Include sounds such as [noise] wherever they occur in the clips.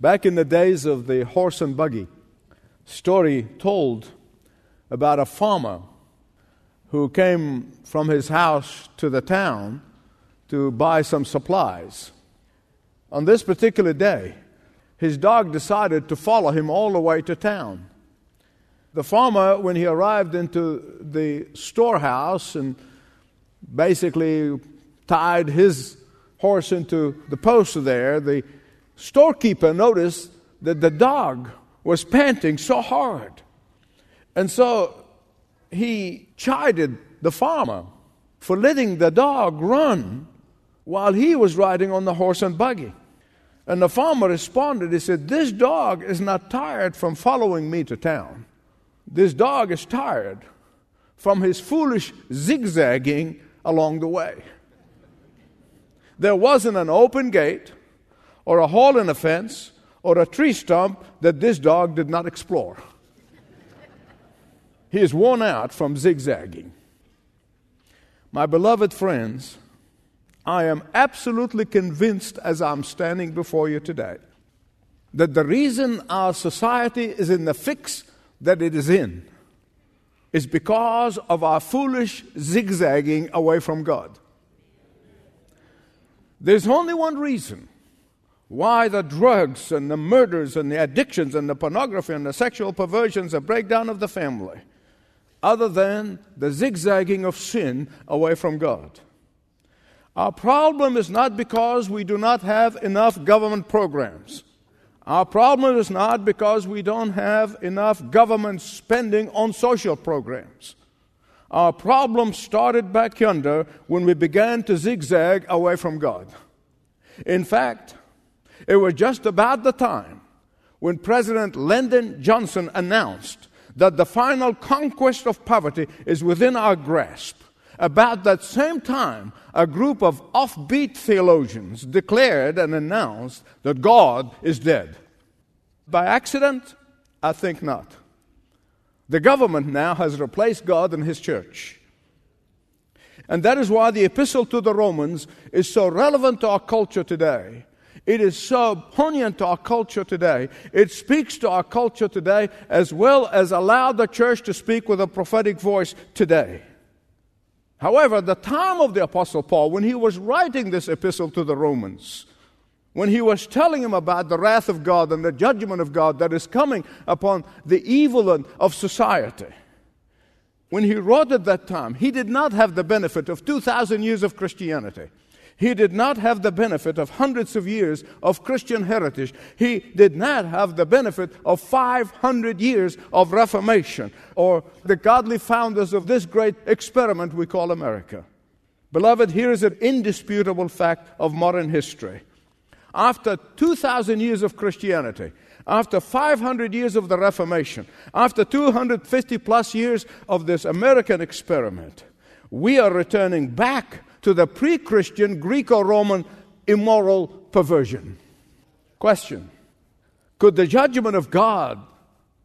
Back in the days of the horse and buggy, story told about a farmer who came from his house to the town to buy some supplies. On this particular day, his dog decided to follow him all the way to town. The farmer, when he arrived into the storehouse and basically tied his horse into the post there, the storekeeper noticed that the dog was panting so hard. And so he chided the farmer for letting the dog run while he was riding on the horse and buggy. And the farmer responded, he said, This dog is not tired from following me to town. This dog is tired from his foolish zigzagging along the way. There wasn't an open gate or a hole in a fence or a tree stump that this dog did not explore. he is worn out from zigzagging. My beloved friends, I am absolutely convinced as I'm standing before you today that the reason our society is in the fix that it is in is because of our foolish zigzagging away from God. There's only one reason why the drugs and the murders and the addictions and the pornography and the sexual perversions, the breakdown of the family, other than the zigzagging of sin away from God. Our problem is not because we do not have enough government programs. Our problem is not because we don't have enough government spending on social programs. Our problem started back yonder when we began to zigzag away from God. In fact, it was just about the time when President Lyndon Johnson announced that the final conquest of poverty is within our grasp. About that same time, a group of offbeat theologians declared and announced that God is dead. By accident? I think not. The government now has replaced God and His church. And that is why the epistle to the Romans is so relevant to our culture today. It is so poignant to our culture today. It speaks to our culture today as well as allow the church to speak with a prophetic voice today. However, the time of the Apostle Paul, when he was writing this epistle to the Romans, when he was telling him about the wrath of God and the judgment of God that is coming upon the evil of society, when he wrote at that time, he did not have the benefit of 2,000 years of Christianity. He did not have the benefit of hundreds of years of Christian heritage. He did not have the benefit of 500 years of Reformation or the godly founders of this great experiment we call America. Beloved, here is an indisputable fact of modern history. After 2,000 years of Christianity, after 500 years of the Reformation, after 250 plus years of this American experiment, we are returning back to the pre Christian Greco Roman immoral perversion. Question Could the judgment of God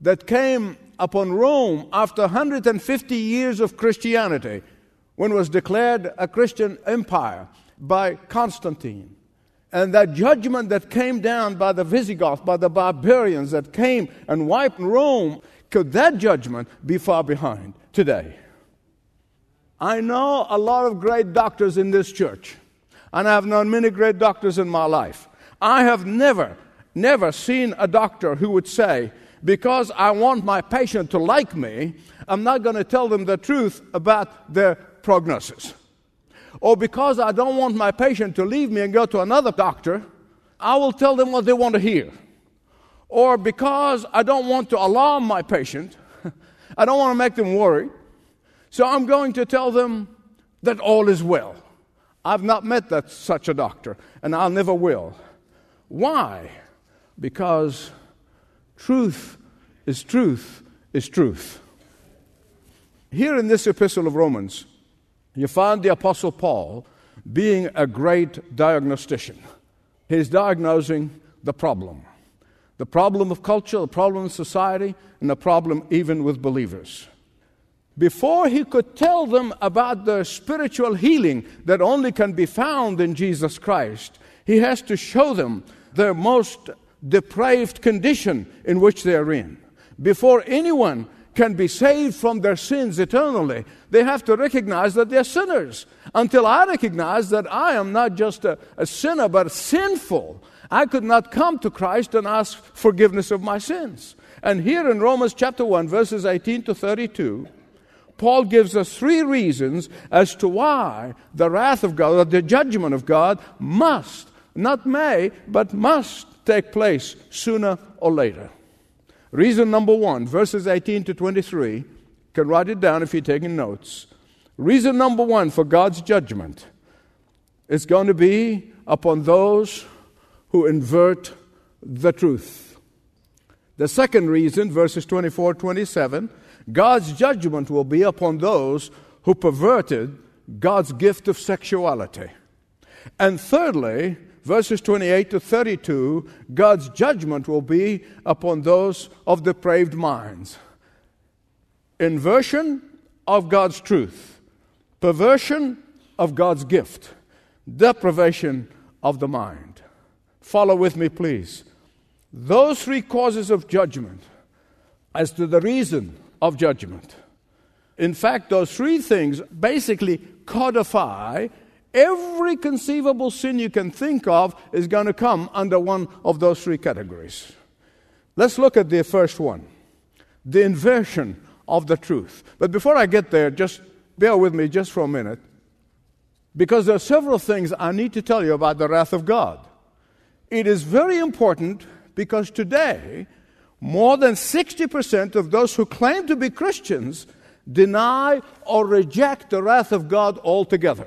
that came upon Rome after 150 years of Christianity, when was declared a Christian empire by Constantine, and that judgment that came down by the Visigoths, by the barbarians that came and wiped Rome, could that judgment be far behind today? I know a lot of great doctors in this church, and I have known many great doctors in my life. I have never, never seen a doctor who would say, because I want my patient to like me, I'm not going to tell them the truth about their prognosis. Or because I don't want my patient to leave me and go to another doctor, I will tell them what they want to hear. Or because I don't want to alarm my patient, [laughs] I don't want to make them worry, so I'm going to tell them that all is well. I've not met that, such a doctor, and I never will. Why? Because truth is truth is truth. Here in this epistle of Romans, you find the Apostle Paul being a great diagnostician. He's diagnosing the problem the problem of culture, the problem of society, and the problem even with believers before he could tell them about the spiritual healing that only can be found in Jesus Christ, he has to show them their most depraved condition in which they are in. Before anyone can be saved from their sins eternally, they have to recognize that they're sinners. Until I recognize that I am not just a, a sinner, but sinful, I could not come to Christ and ask forgiveness of my sins. And here in Romans chapter 1, verses 18 to 32, Paul gives us three reasons as to why the wrath of God, or the judgment of God, must, not may, but must take place sooner or later. Reason number one, verses 18 to 23, you can write it down if you're taking notes. Reason number one for God's judgment is going to be upon those who invert the truth. The second reason, verses 24 27, God's judgment will be upon those who perverted God's gift of sexuality. And thirdly, verses 28 to 32, God's judgment will be upon those of depraved minds. Inversion of God's truth, perversion of God's gift, deprivation of the mind. Follow with me, please. Those three causes of judgment, as to the reason of judgment. In fact, those three things basically codify every conceivable sin you can think of is going to come under one of those three categories. Let's look at the first one the inversion of the truth. But before I get there, just bear with me just for a minute, because there are several things I need to tell you about the wrath of God. It is very important because today, more than 60% of those who claim to be Christians deny or reject the wrath of God altogether.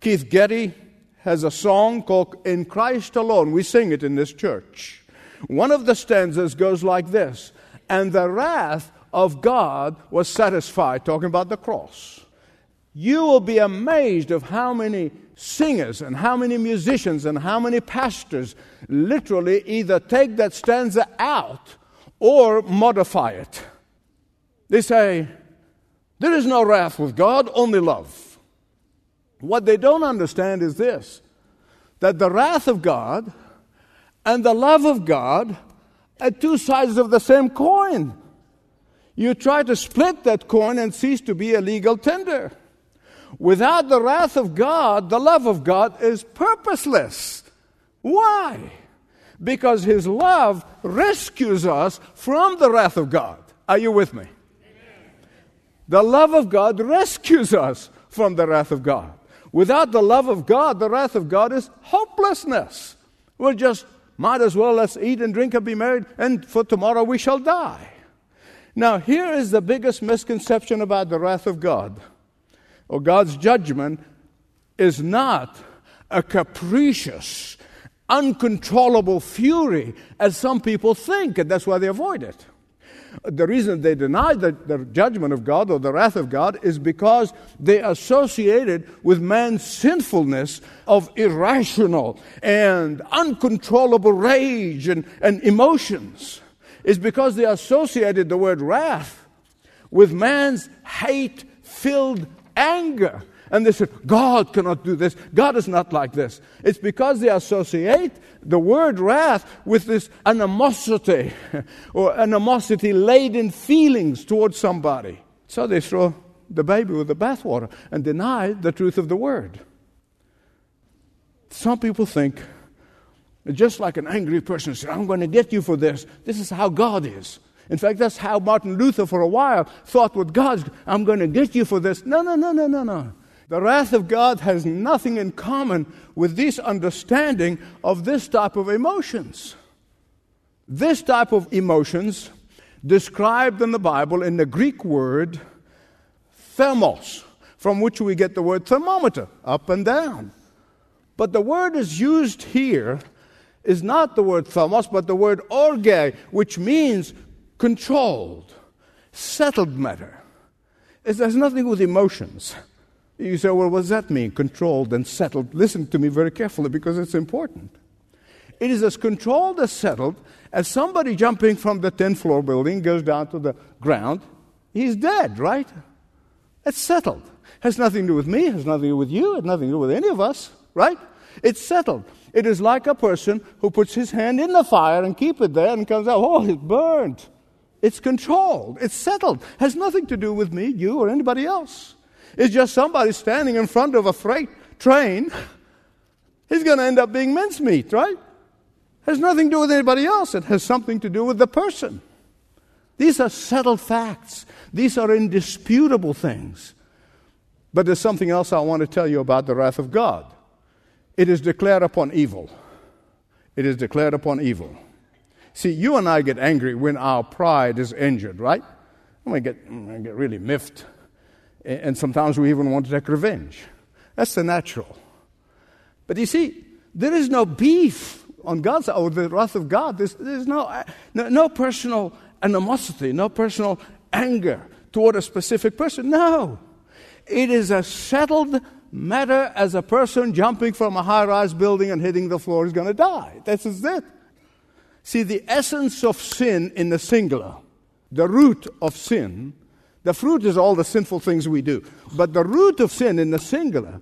Keith Getty has a song called In Christ Alone. We sing it in this church. One of the stanzas goes like this And the wrath of God was satisfied, talking about the cross. You will be amazed of how many singers and how many musicians and how many pastors literally either take that stanza out or modify it. They say, There is no wrath with God, only love. What they don't understand is this that the wrath of God and the love of God are two sides of the same coin. You try to split that coin and cease to be a legal tender. Without the wrath of God, the love of God is purposeless. Why? Because His love rescues us from the wrath of God. Are you with me? The love of God rescues us from the wrath of God. Without the love of God, the wrath of God is hopelessness. We'll just might as well let's eat and drink and be married, and for tomorrow we shall die. Now, here is the biggest misconception about the wrath of God or God's judgment is not a capricious, uncontrollable fury as some people think, and that's why they avoid it. The reason they deny the, the, judgment of God or the wrath of God is because they associate it with man's sinfulness of irrational and uncontrollable rage and, and emotions. It's because they associated the word wrath with man's hate filled anger. And they said, God cannot do this. God is not like this. It's because they associate the word wrath with this animosity [laughs] or animosity laden feelings towards somebody. So they throw the baby with the bathwater and deny the truth of the word. Some people think, just like an angry person said, I'm going to get you for this. This is how God is. In fact, that's how Martin Luther, for a while, thought with God, I'm going to get you for this. No, no, no, no, no, no. The wrath of God has nothing in common with this understanding of this type of emotions. This type of emotions, described in the Bible in the Greek word thermos, from which we get the word thermometer, up and down. But the word is used here is not the word thermos, but the word orge, which means controlled, settled matter. It has nothing to do with emotions. You say, well, what does that mean? Controlled and settled. Listen to me very carefully because it's important. It is as controlled as settled as somebody jumping from the 10th floor building goes down to the ground. He's dead, right? It's settled. Has nothing to do with me, has nothing to do with you, has nothing to do with any of us, right? It's settled. It is like a person who puts his hand in the fire and keep it there and comes out, oh, it burnt. It's controlled. It's settled. Has nothing to do with me, you, or anybody else. It's just somebody standing in front of a freight train. He's going to end up being mincemeat, right? Has nothing to do with anybody else. It has something to do with the person. These are settled facts. These are indisputable things. But there's something else I want to tell you about the wrath of God. It is declared upon evil. It is declared upon evil. See, you and I get angry when our pride is injured, right? And we get, mm, we get really miffed. And sometimes we even want to take revenge. That's the natural. But you see, there is no beef on God's or the wrath of God. There's, there's no, uh, no, no personal animosity, no personal anger toward a specific person. No. It is a settled matter as a person jumping from a high rise building and hitting the floor is going to die. This is it. See, the essence of sin in the singular, the root of sin, the fruit is all the sinful things we do. But the root of sin in the singular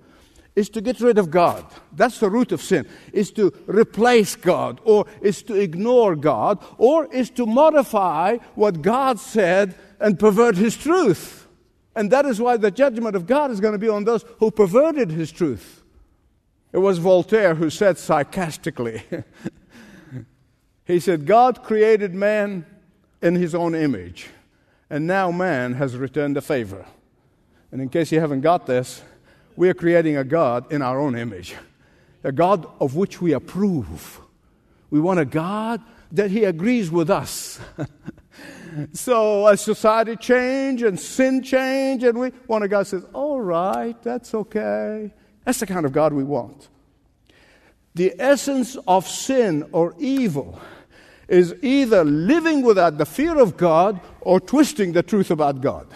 is to get rid of God. That's the root of sin. Is to replace God, or is to ignore God, or is to modify what God said and pervert His truth. And that is why the judgment of God is going to be on those who perverted His truth. It was Voltaire who said sarcastically, [laughs] he said, God created man in His own image, and now man has returned the favor. And in case you haven't got this, we are creating a God in our own image, a God of which we approve. We want a God that He agrees with us. [laughs] so as society change and sin change, and we want a God says, "All right, that's okay." That's the kind of God we want. The essence of sin or evil is either living without the fear of God or twisting the truth about God.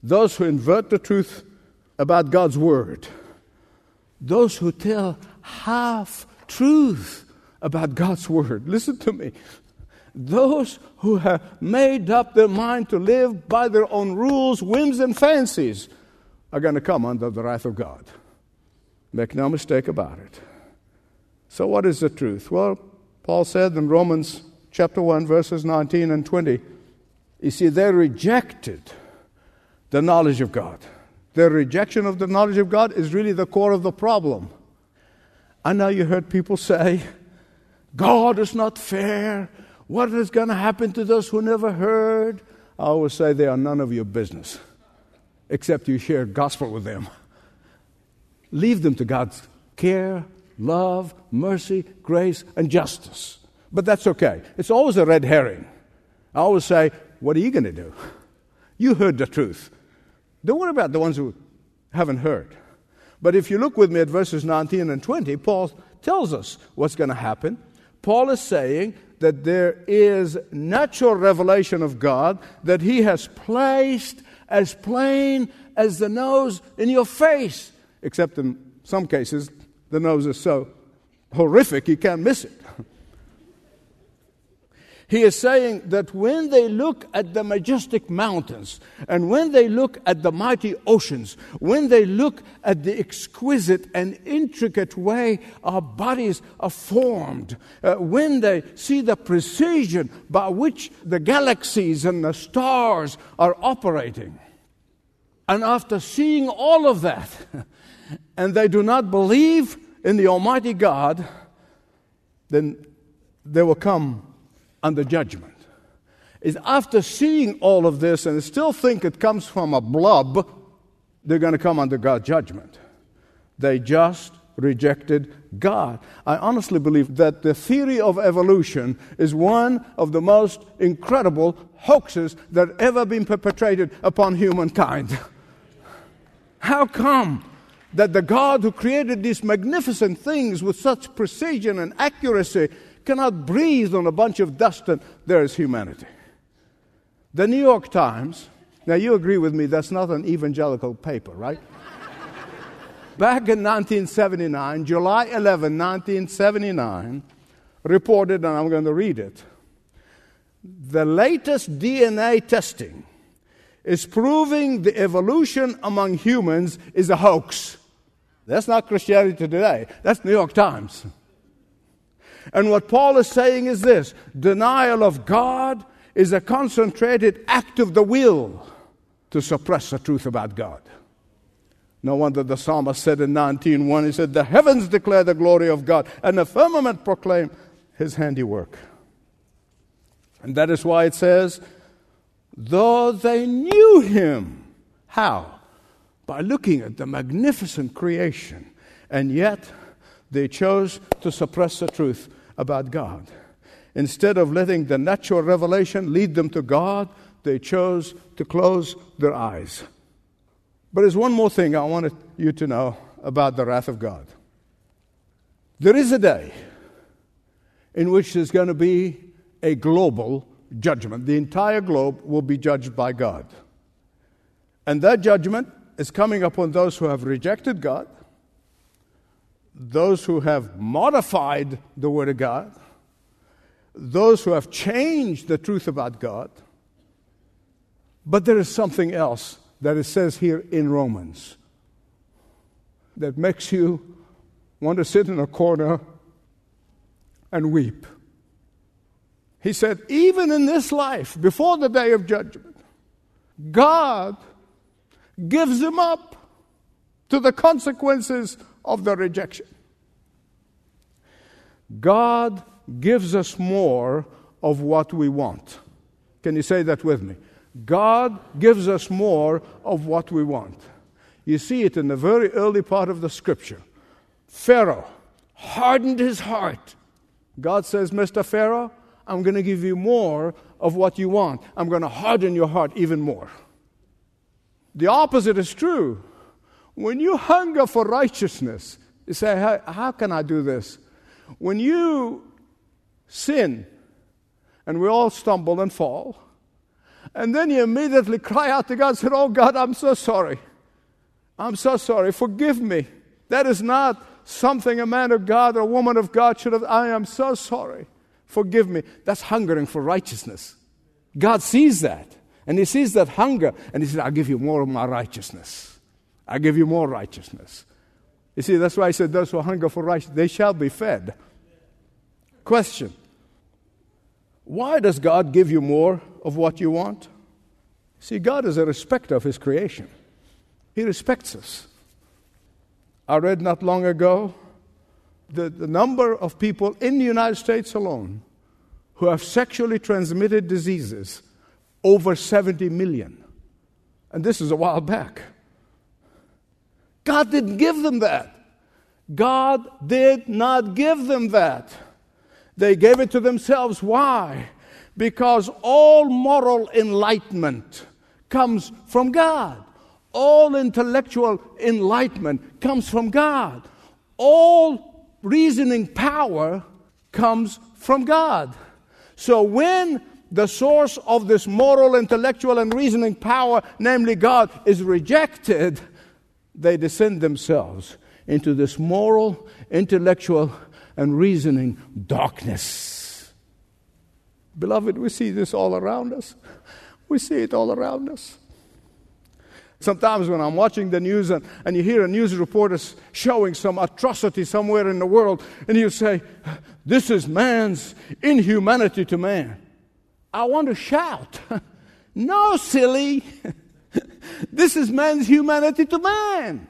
Those who invert the truth about God's Word, those who tell half truth about God's Word, listen to me. Those who have made up their mind to live by their own rules, whims, and fancies are going to come under the wrath of God. Make no mistake about it. So, what is the truth? Well, Paul said in Romans chapter 1, verses 19 and 20, you see, they rejected the knowledge of God. Their rejection of the knowledge of God is really the core of the problem. I know you heard people say, God is not fair. What is going to happen to those who never heard? I always say they are none of your business, except you share gospel with them. Leave them to God's care, love, mercy, grace, and justice. But that's okay. It's always a red herring. I always say, What are you going to do? [laughs] You heard the truth. Don't worry about the ones who haven't heard. But if you look with me at verses 19 and 20, Paul tells us what's going to happen. Paul is saying that there is natural revelation of God that he has placed as plain as the nose in your face, except in some cases, the nose is so horrific you can't miss it. [laughs] He is saying that when they look at the majestic mountains, and when they look at the mighty oceans, when they look at the exquisite and intricate way our bodies are formed, uh, when they see the precision by which the galaxies and the stars are operating, and after seeing all of that, [laughs] and they do not believe in the Almighty God, then they will come under judgment. Is after seeing all of this and still think it comes from a blob, they're going to come under God's judgment. They just rejected God. I honestly believe that the theory of evolution is one of the most incredible hoaxes that ever been perpetrated upon humankind. [laughs] How come that the God who created these magnificent things with such precision and accuracy cannot breathe on a bunch of dust and there is humanity. The New York Times, now you agree with me, that's not an evangelical paper, right? [laughs] Back in 1979, July 11, 1979, reported, and I'm going to read it. The latest DNA testing is proving the evolution among humans is a hoax. That's not Christianity today. That's New York Times. And what Paul is saying is this denial of God is a concentrated act of the will to suppress the truth about God. No wonder the psalmist said in 19:1, he said, The heavens declare the glory of God, and the firmament proclaim his handiwork. And that is why it says, though they knew him. How? By looking at the magnificent creation. And yet they chose to suppress the truth about God. Instead of letting the natural revelation lead them to God, they chose to close their eyes. But there's one more thing I wanted you to know about the wrath of God. There is a day in which there's going to be a global judgment. The entire globe will be judged by God. And that judgment is coming upon those who have rejected God, those who have modified the Word of God, those who have changed the truth about God. But there is something else that it says here in Romans that makes you want to sit in a corner and weep. He said, even in this life, before the day of judgment, God gives them up to the consequences of the rejection. God gives us more of what we want. Can you say that with me? God gives us more of what we want. You see it in the very early part of the scripture. Pharaoh hardened his heart. God says, Mr. Pharaoh, I'm going to give you more of what you want. I'm going to harden your heart even more. The opposite is true. When you hunger for righteousness, you say, How, how can I do this? When you sin, and we all stumble and fall, and then you immediately cry out to God and say, Oh God, I'm so sorry. I'm so sorry. Forgive me. That is not something a man of God or a woman of God should have. I am so sorry. Forgive me. That's hungering for righteousness. God sees that. And He sees that hunger. And He says, I'll give you more of my righteousness. I'll give you more righteousness. You see, that's why He said, Those who hunger for righteousness, they shall be fed. Question Why does God give you more of what you want? See, God is a respecter of His creation, He respects us. I read not long ago the, the number of people in the United States alone who have sexually transmitted diseases over 70 million. And this is a while back. God didn't give them that. God did not give them that. They gave it to themselves. Why? Because all moral enlightenment comes from God. All intellectual enlightenment comes from God. All reasoning power comes from God. So when the source of this moral, intellectual, and reasoning power, namely God, is rejected, they descend themselves into this moral, intellectual, and reasoning darkness. Beloved, we see this all around us. We see it all around us. Sometimes when I'm watching the news and, and you hear a news reporter showing some atrocity somewhere in the world, and you say, This is man's inhumanity to man. I want to shout, [laughs] No, silly. [laughs] this is man's humanity to man.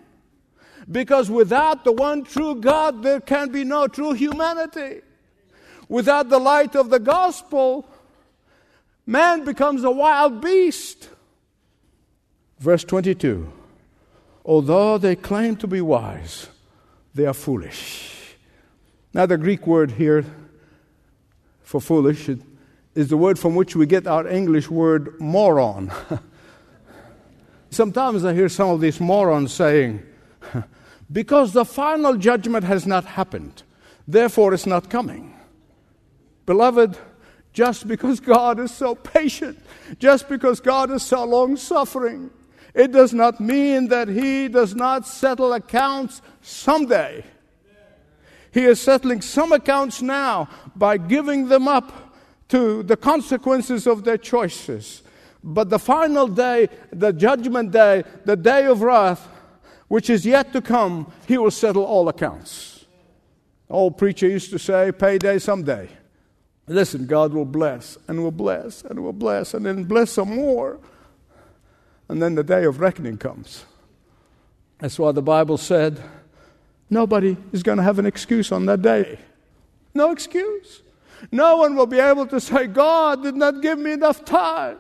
Because without the one true God, there can be no true humanity. Without the light of the gospel, man becomes a wild beast. Verse 22 Although they claim to be wise, they are foolish. Now, the Greek word here for foolish is the word from which we get our English word moron. [laughs] Sometimes I hear some of these morons saying, [laughs] because the final judgment has not happened, therefore it's not coming. Beloved, just because God is so patient, just because God is so long suffering, it does not mean that he does not settle accounts someday. He is settling some accounts now by giving them up to the consequences of their choices. But the final day, the judgment day, the day of wrath, which is yet to come, he will settle all accounts. Old preacher used to say, payday someday. Listen, God will bless and will bless and will bless and then bless some more. And then the day of reckoning comes. That's why the Bible said nobody is going to have an excuse on that day. No excuse. No one will be able to say, God did not give me enough time.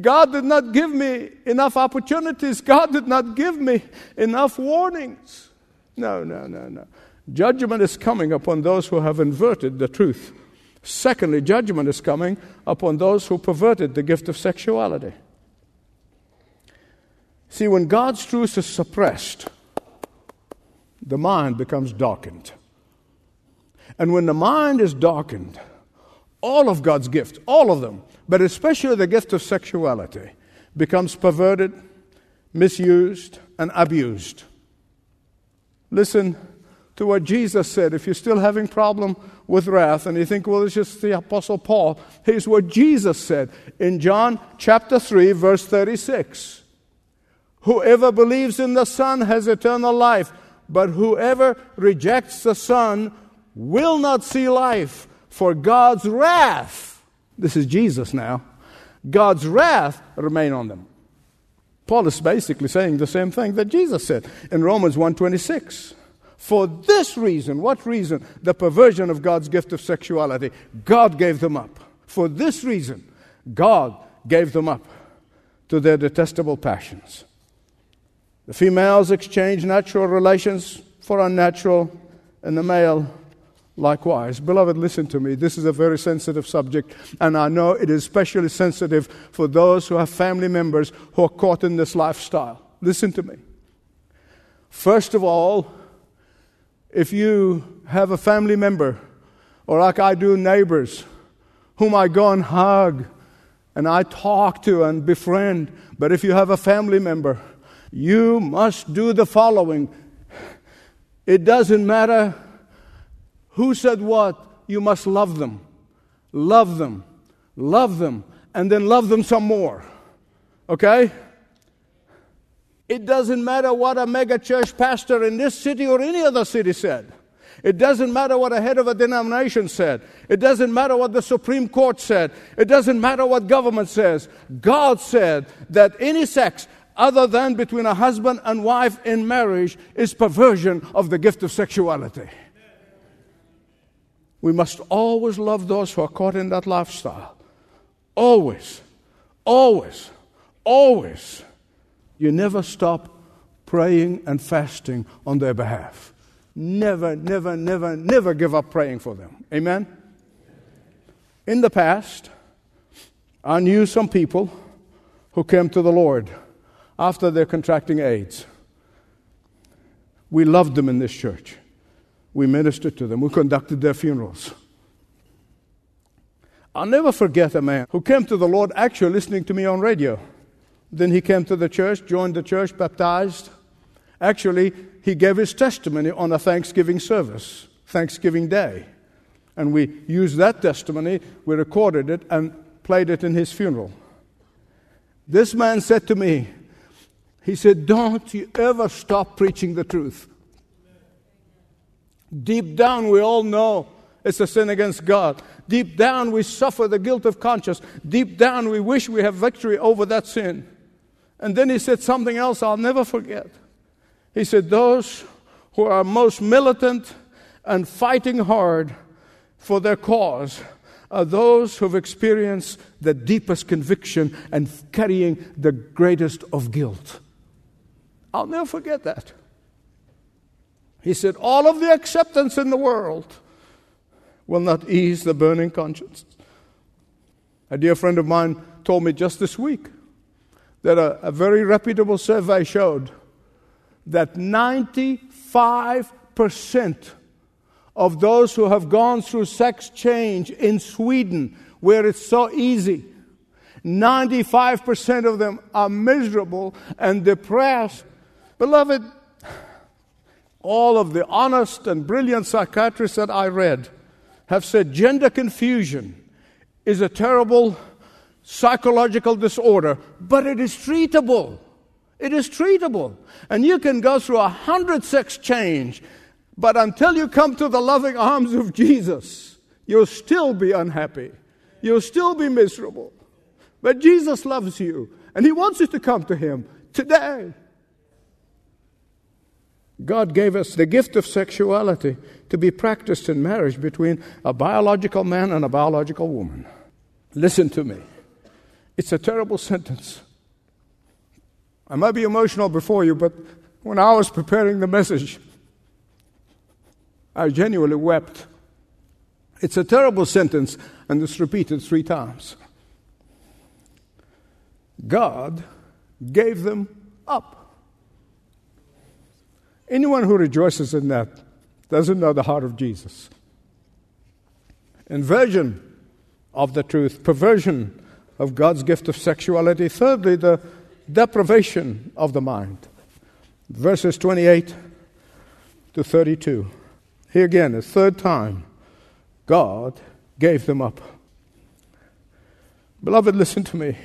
God did not give me enough opportunities. God did not give me enough warnings. No, no, no, no. Judgment is coming upon those who have inverted the truth. Secondly, judgment is coming upon those who perverted the gift of sexuality. See, when God's truth is suppressed, the mind becomes darkened. And when the mind is darkened, all of God's gifts, all of them, but especially the gift of sexuality, becomes perverted, misused, and abused. Listen to what Jesus said. If you're still having problem with wrath and you think, well, it's just the Apostle Paul, here's what Jesus said in John chapter 3, verse 36. Whoever believes in the Son has eternal life, but whoever rejects the Son will not see life, for God's wrath, this is Jesus now, God's wrath remain on them. Paul is basically saying the same thing that Jesus said in Romans 126. For this reason, what reason? The perversion of God's gift of sexuality. God gave them up. For this reason, God gave them up to their detestable passions. The females exchange natural relations for unnatural, and the male likewise. Beloved, listen to me. This is a very sensitive subject, and I know it is especially sensitive for those who have family members who are caught in this lifestyle. Listen to me. First of all, if you have a family member, or like I do, neighbors, whom I go and hug and I talk to and befriend, but if you have a family member, you must do the following. It doesn't matter who said what, you must love them. Love them. Love them. And then love them some more. Okay? It doesn't matter what a mega church pastor in this city or any other city said. It doesn't matter what a head of a denomination said. It doesn't matter what the Supreme Court said. It doesn't matter what government says. God said that any sex other than between a husband and wife in marriage is perversion of the gift of sexuality. We must always love those who are caught in that lifestyle. Always, always, always. You never stop praying and fasting on their behalf. Never, never, never, never give up praying for them. Amen? In the past, I knew some people who came to the Lord after they're contracting AIDS. We loved them in this church. We ministered to them. We conducted their funerals. I'll never forget a man who came to the Lord actually listening to me on radio. Then he came to the church, joined the church, baptized. Actually, he gave his testimony on a Thanksgiving service, Thanksgiving Day. And we used that testimony, we recorded it, and played it in his funeral. This man said to me, he said, Don't you ever stop preaching the truth. Deep down, we all know it's a sin against God. Deep down, we suffer the guilt of conscience. Deep down, we wish we have victory over that sin. And then he said something else I'll never forget. He said, Those who are most militant and fighting hard for their cause are those who've experienced the deepest conviction and carrying the greatest of guilt. I'll never forget that. He said, All of the acceptance in the world will not ease the burning conscience. A dear friend of mine told me just this week that a, a very reputable survey showed that 95% of those who have gone through sex change in Sweden, where it's so easy, 95% of them are miserable and depressed. Beloved, all of the honest and brilliant psychiatrists that I read have said gender confusion is a terrible psychological disorder, but it is treatable. It is treatable. And you can go through a hundred sex change, but until you come to the loving arms of Jesus, you'll still be unhappy. You'll still be miserable. But Jesus loves you, and He wants you to come to Him today. God gave us the gift of sexuality to be practiced in marriage between a biological man and a biological woman. Listen to me. It's a terrible [laughs] sentence. I might be emotional before you, but when I was preparing the message, I genuinely wept. It's a terrible sentence, and it's repeated three times. God gave them up. Anyone who rejoices in that doesn't know the heart of Jesus. Inversion of the truth, perversion of God's gift of sexuality. Thirdly, the deprivation of the mind. Verses 28 to 32. Here again, a third time, God gave them up. Beloved, listen to me.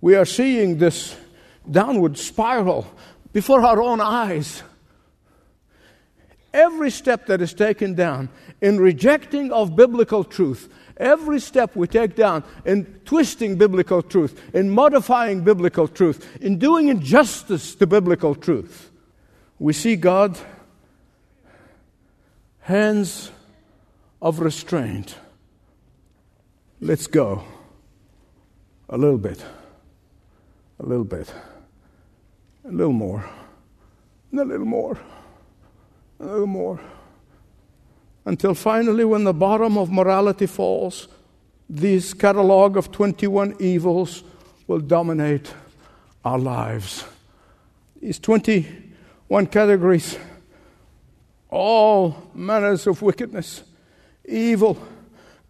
We are seeing this downward spiral before our own eyes every step that is taken down in rejecting of biblical truth, every step we take down in twisting biblical truth, in modifying biblical truth, in doing injustice to biblical truth, we see God hands of restraint. Let's go. A little bit. A little bit. A little more. And a little more little more. Until finally, when the bottom of morality falls, this catalog of 21 evils will dominate our lives. These 21 categories, all manners of wickedness, evil,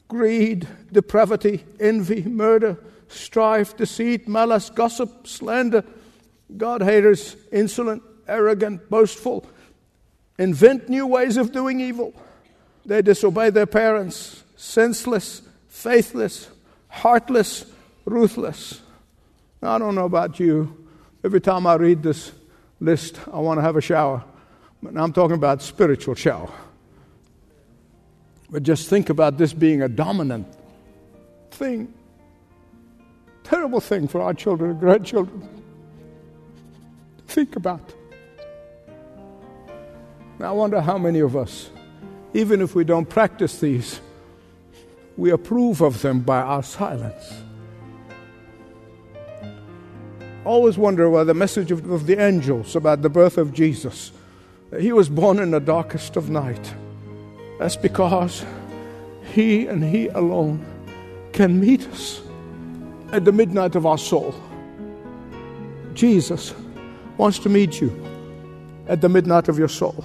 greed, depravity, envy, murder, strife, deceit, malice, gossip, slander, God haters, insolent, arrogant, boastful invent new ways of doing evil. They disobey their parents, senseless, faithless, heartless, ruthless. I don't know about you. Every time I read this list, I want to have a shower. But I'm talking about spiritual shower. But just think about this being a dominant thing. Terrible thing for our children and grandchildren. Think about. I wonder how many of us, even if we don't practice these, we approve of them by our silence. Always wonder why the message of, of the angels about the birth of Jesus. He was born in the darkest of night. That's because He and He alone can meet us at the midnight of our soul. Jesus wants to meet you at the midnight of your soul.